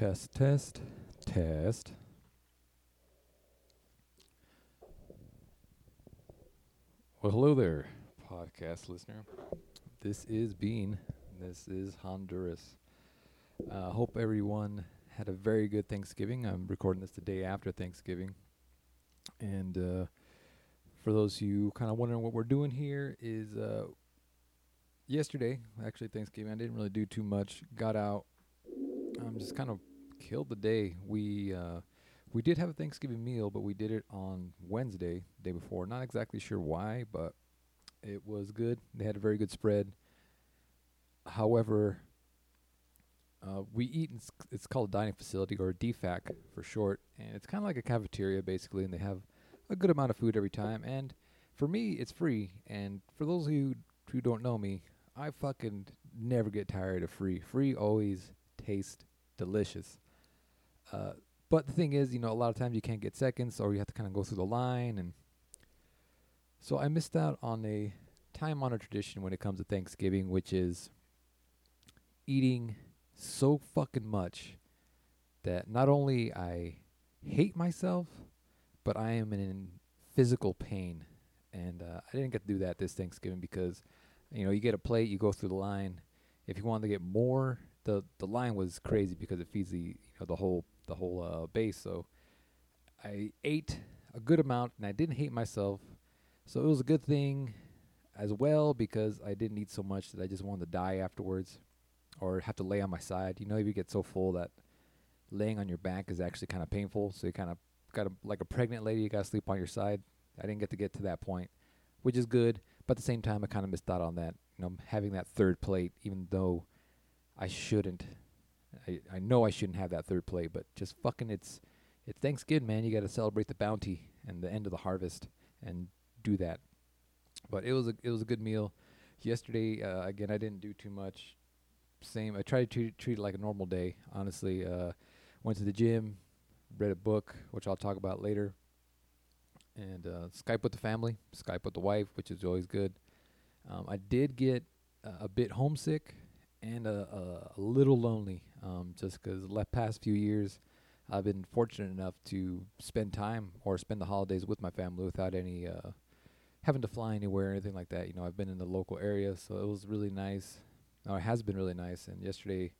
Test, test, test. Well, hello there, podcast listener. This is Bean. This is Honduras. Uh, hope everyone had a very good Thanksgiving. I'm recording this the day after Thanksgiving. And uh, for those of you kind of wondering what we're doing here, is uh, yesterday, actually Thanksgiving, I didn't really do too much. Got out, I'm just kind of killed the day. We uh, we did have a Thanksgiving meal, but we did it on Wednesday, day before. Not exactly sure why, but it was good. They had a very good spread. However, uh, we eat. In, it's called a dining facility or a DFAC for short, and it's kind of like a cafeteria basically, and they have a good amount of food every time. And for me, it's free. And for those of you who don't know me, I fucking never get tired of free. Free always tastes delicious. Uh, but the thing is, you know, a lot of times you can't get seconds, or you have to kind of go through the line, and so I missed out on a time-honored tradition when it comes to Thanksgiving, which is eating so fucking much that not only I hate myself, but I am in physical pain. And uh, I didn't get to do that this Thanksgiving because, you know, you get a plate, you go through the line. If you wanted to get more, the the line was crazy because it feeds the you know the whole the whole uh, base. So I ate a good amount, and I didn't hate myself. So it was a good thing as well because I didn't eat so much that I just wanted to die afterwards or have to lay on my side. You know, if you get so full that laying on your back is actually kind of painful, so you kind of got to like a pregnant lady, you got to sleep on your side. I didn't get to get to that point, which is good, but at the same time I kind of missed out on that. You know, having that third plate even though I shouldn't I I know I shouldn't have that third plate, but just fucking it's it's Thanksgiving, man. You got to celebrate the bounty and the end of the harvest and do that. But it was a it was a good meal. Yesterday, uh, again, I didn't do too much. Same. I tried to treat, treat it like a normal day. Honestly, uh, went to the gym, read a book, which I'll talk about later, and uh, Skype with the family, Skype with the wife, which is always good. Um, I did get uh, a bit homesick and a, a, a little lonely, um, just 'cause the past few years I've been fortunate enough to spend time or spend the holidays with my family without any uh, having to fly anywhere or anything like that. You know, I've been in the local area, so it was really nice. Or it has been really nice. And yesterday,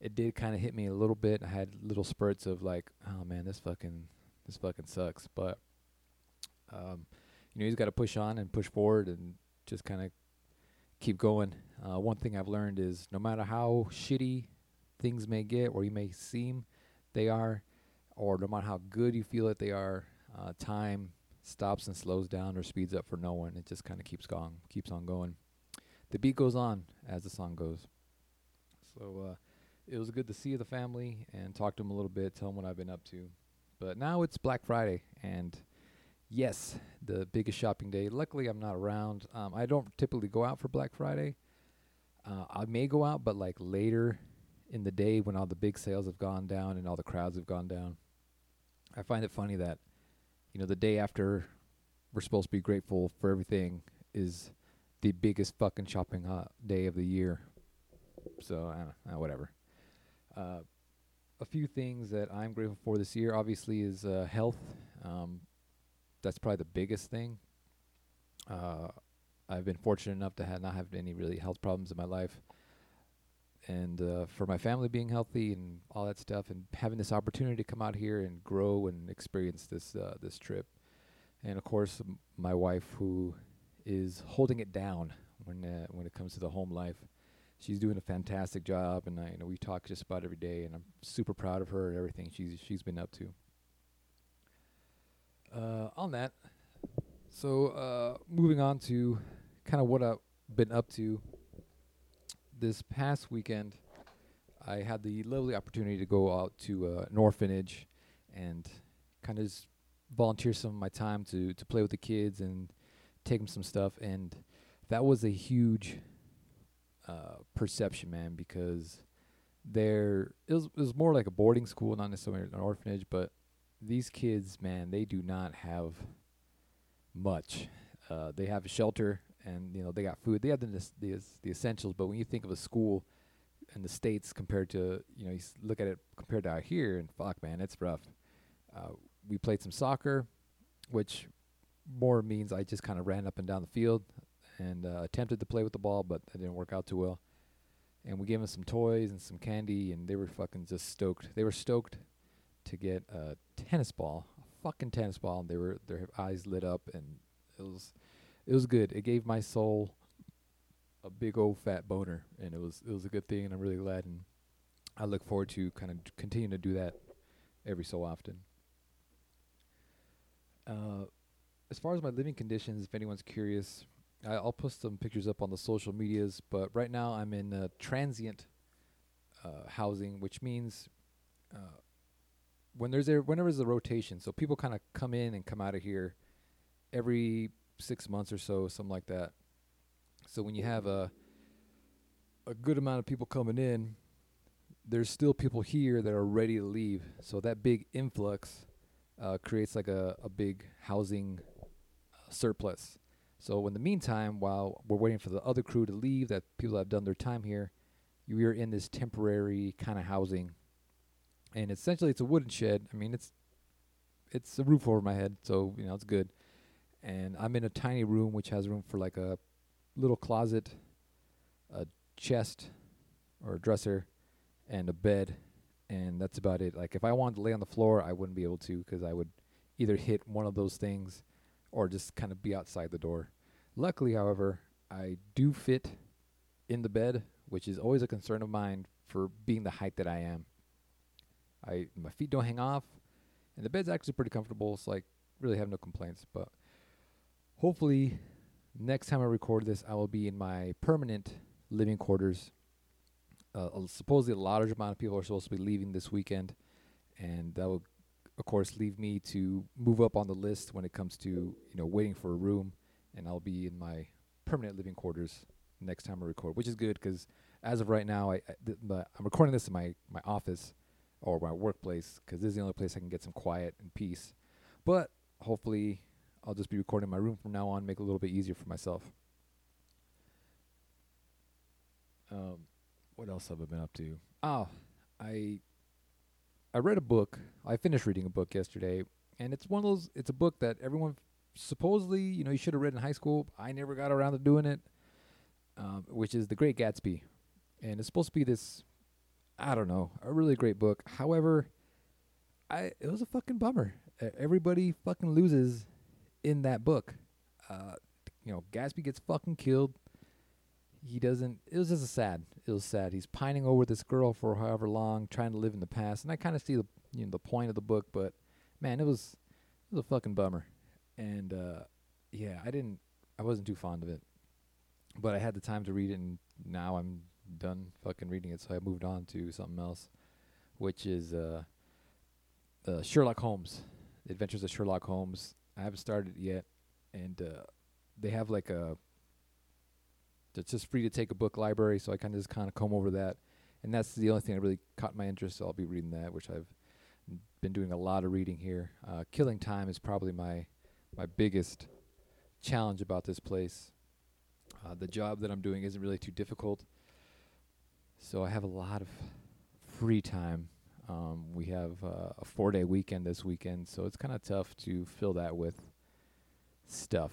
it did kind of hit me a little bit. I had little spurts of like, oh man, this fucking this fucking sucks. But um, you know, he's got to push on and push forward and just kind of keep going. Uh, one thing I've learned is no matter how shitty things may get or you may seem they are, or no matter how good you feel that they are, uh, time stops and slows down or speeds up for no one. It just kind of keeps going, keeps on going. The beat goes on as the song goes. So uh, it was good to see the family and talk to them a little bit, tell them what I've been up to. But now it's Black Friday, and yes, the biggest shopping day. Luckily, I'm not around. Um, I don't typically go out for Black Friday. Uh, I may go out, but like later in the day when all the big sales have gone down and all the crowds have gone down. I find it funny that, you know, the day after we're supposed to be grateful for everything is the biggest fucking shopping uh, day of the year. So, I don't know, uh, whatever. Uh, a few things that I'm grateful for this year, obviously, is uh, health. Um, that's probably the biggest thing. Uh, I've been fortunate enough to ha- not have any really health problems in my life, and uh, for my family being healthy and all that stuff, and having this opportunity to come out here and grow and experience this uh, this trip, and of course m- my wife who is holding it down when uh, when it comes to the home life. She's doing a fantastic job, and I, you know we talk just about every day, and I'm super proud of her and everything she's she's been up to. Uh, on that, so uh, moving on to kind of what I've been up to. This past weekend, I had the lovely opportunity to go out to uh, an orphanage and kind of volunteer some of my time to to play with the kids and take them some stuff, and that was a huge uh, perception, man, because there it was, it was more like a boarding school, not necessarily an orphanage, but these kids, man, they do not have much. Uh, they have a shelter, and you know they got food. They have the the, the essentials. But when you think of a school, in the states compared to you know you look at it compared to out here and fuck man it's rough. Uh, we played some soccer, which more means I just kind of ran up and down the field and uh, attempted to play with the ball, but that didn't work out too well. And we gave them some toys and some candy, and they were fucking just stoked. They were stoked to get a tennis ball, a fucking tennis ball, and they were their eyes lit up, and it was it was good. It gave my soul a big old fat boner, and it was it was a good thing, and I'm really glad, and I look forward to kind of continuing to do that every so often. Uh, as far as my living conditions, if anyone's curious, I, I'll post some pictures up on the social medias. But right now, I'm in uh, transient uh, housing, which means uh, when there's a whenever there's a rotation, so people kind of come in and come out of here every six months or so, something like that. So when you have a a good amount of people coming in, there's still people here that are ready to leave. So that big influx uh, creates like a, a big housing uh, surplus. So in the meantime, while we're waiting for the other crew to leave, that people have done their time here, we are in this temporary kind of housing, and essentially it's a wooden shed. I mean, it's it's a roof over my head, so you know it's good. And I'm in a tiny room which has room for like a little closet, a chest, or a dresser, and a bed, and that's about it. Like if I wanted to lay on the floor, I wouldn't be able to because I would either hit one of those things or just kind of be outside the door. Luckily, however, I do fit in the bed, which is always a concern of mine for being the height that I am. I my feet don't hang off, and the bed's actually pretty comfortable. So like really have no complaints. But hopefully, next time I record this, I will be in my permanent living quarters. Uh, supposedly, a large amount of people are supposed to be leaving this weekend, and that will, of course, leave me to move up on the list when it comes to you know waiting for a room, and I'll be in my permanent living quarters next time I record, which is good because as of right now, I, I I'm recording this in my my office or my workplace because this is the only place I can get some quiet and peace. But hopefully, I'll just be recording my room from now on, make it a little bit easier for myself. Um, what else have I been up to? Oh, I I read a book. I finished reading a book yesterday, and it's one of those. It's a book that everyone supposedly, you know, you should have read in high school. I never got around to doing it. Um, which is The Great Gatsby, and it's supposed to be this. I don't know, a really great book. However, I it was a fucking bummer. Everybody fucking loses in that book. Uh, you know, Gatsby gets fucking killed. He doesn't. It was just a sad. It was sad. He's pining over this girl for however long, trying to live in the past. And I kind of see the you know the point of the book, but man, it was it was a fucking bummer. And uh, yeah, I didn't. I wasn't too fond of it, but I had the time to read it, and now I'm done fucking reading it. So I moved on to something else, which is uh, uh, Sherlock Holmes, The Adventures of Sherlock Holmes. I haven't started yet, and uh, they have like a. It's just free to take a book library, so I kind of just kind of comb over that, and that's the only thing that really caught my interest. So I'll be reading that, which I've been doing a lot of reading here. Uh, Killing Time is probably my my biggest challenge about this place. Uh, the job that I'm doing isn't really too difficult, so I have a lot of free time. Um, we have uh, a four day weekend this weekend, so it's kind of tough to fill that with stuff.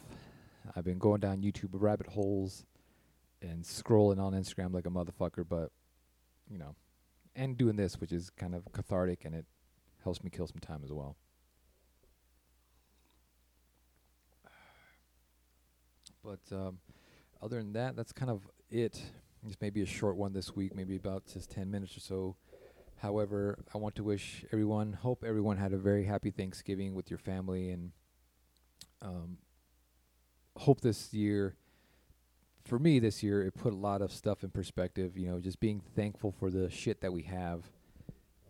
I've been going down YouTube rabbit holes and scrolling on Instagram like a motherfucker, but you know, and doing this, which is kind of cathartic and it helps me kill some time as well. But um, other than that, that's kind of it. This may be a short one this week, maybe about just 10 minutes or so. However, I want to wish everyone, hope everyone had a very happy Thanksgiving with your family, and um, hope this year, for me this year, it put a lot of stuff in perspective. You know, just being thankful for the shit that we have,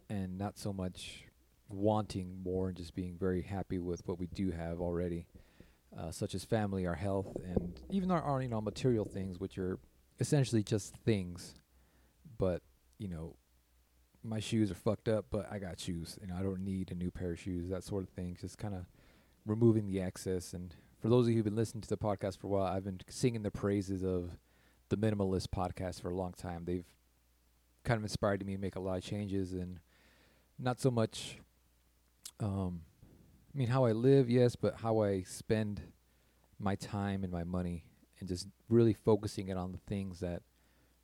and not so much wanting more, and just being very happy with what we do have already, uh, such as family, our health, and even our, our you know material things, which are essentially just things, but you know my shoes are fucked up, but I got shoes, and I don't need a new pair of shoes. That sort of thing. Just kind of removing the excess. And for those of you who've been listening to the podcast for a while, I've been singing the praises of the Minimalist podcast for a long time. They've kind of inspired me to make a lot of changes and not so much um I mean how I live, yes, but how I spend my time and my money and just really focusing it on the things that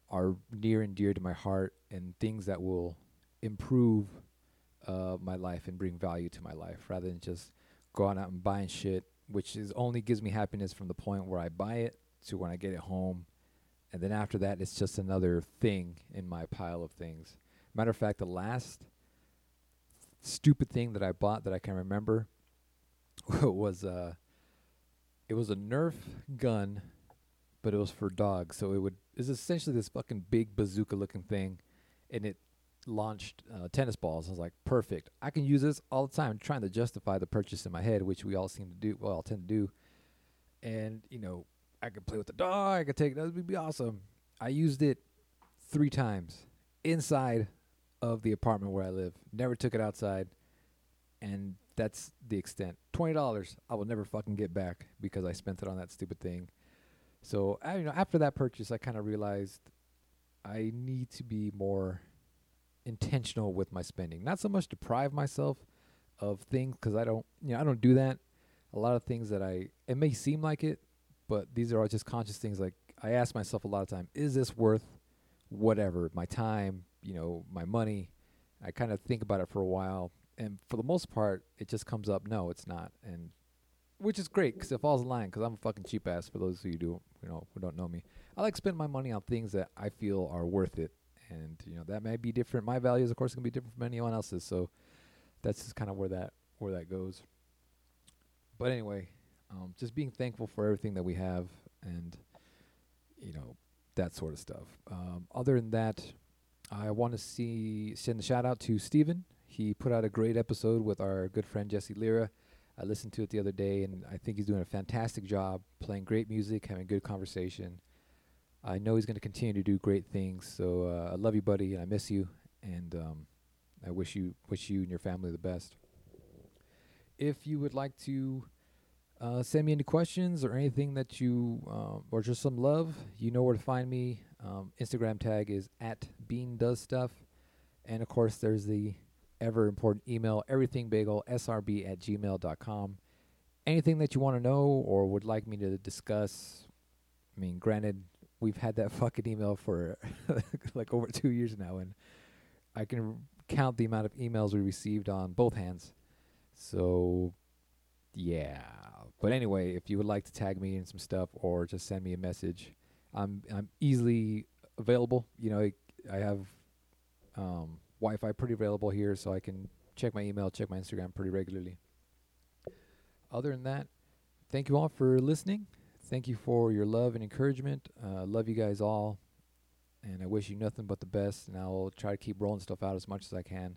are near and dear to my heart and things that will improve uh, my life and bring value to my life rather than just going out and buying shit, which is only gives me happiness from the point where I buy it to when I get it home. And then after that, it's just another thing in my pile of things. Matter of fact, the last stupid thing that I bought that I can remember was uh it was a Nerf gun, but it was for dogs. So it would it's essentially this fucking big bazooka looking thing, and it launched uh, tennis balls. I was like, perfect. I can use this all the time. trying to justify the purchase in my head, which we all seem to do. Well, I tend to do. And you know, I could play with the dog. I could take it. that would be awesome. I used it three times inside of the apartment where I live. Never took it outside, and that's the extent. Twenty dollars I will never fucking get back because I spent it on that stupid thing. So you know, after that purchase, I kind of realized I need to be more intentional with my spending. Not so much deprive myself of things because I don't, you know, I don't do that. A lot of things that I, it may seem like it, but these are all just conscious things. Like I ask myself a lot of time, is this worth whatever my time, you know, my money? I kind of think about it for a while, and for the most part, it just comes up, no, it's not, and which is great because it falls in line. Because I'm a fucking cheap ass. For those of you do, you know, who don't know me, I like spend my money on things that I feel are worth it, and you know that may be different. My values, of course, can be different from anyone else's. So that's just kind of where that where that goes. But anyway, um, just being thankful for everything that we have, and you know that sort of stuff. Um, other than that, I want to see send a shout out to Steven. He put out a great episode with our good friend Jesse Lira. I listened to it the other day, and I think he's doing a fantastic job playing great music, having good conversation. I know he's going to continue to do great things. So uh, I love you, buddy, and I miss you, and um, I wish you wish you and your family the best. If you would like to uh, send me any questions or anything that you uh, or just some love, you know where to find me. Um, Instagram tag is at Bean Does Stuff, and of course there's the ever important email everythingbagel srb at gmail.com. Anything that you want to know or would like me to discuss. I mean, granted, we've had that fucking email for like over two years now, and I can count the amount of emails we received on both hands. So, yeah. But anyway, if you would like to tag me in some stuff or just send me a message, I'm I'm easily available. You know, I, I have um, Wi-Fi pretty available here, so I can check my email, check my Instagram pretty regularly. Other than that, thank you all for listening. Thank you for your love and encouragement. Uh, love you guys all, and I wish you nothing but the best. And I'll try to keep rolling stuff out as much as I can.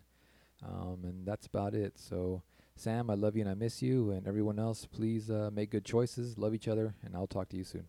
Um, and that's about it. So, Sam, I love you and I miss you. And everyone else, please uh, make good choices, love each other, and I'll talk to you soon.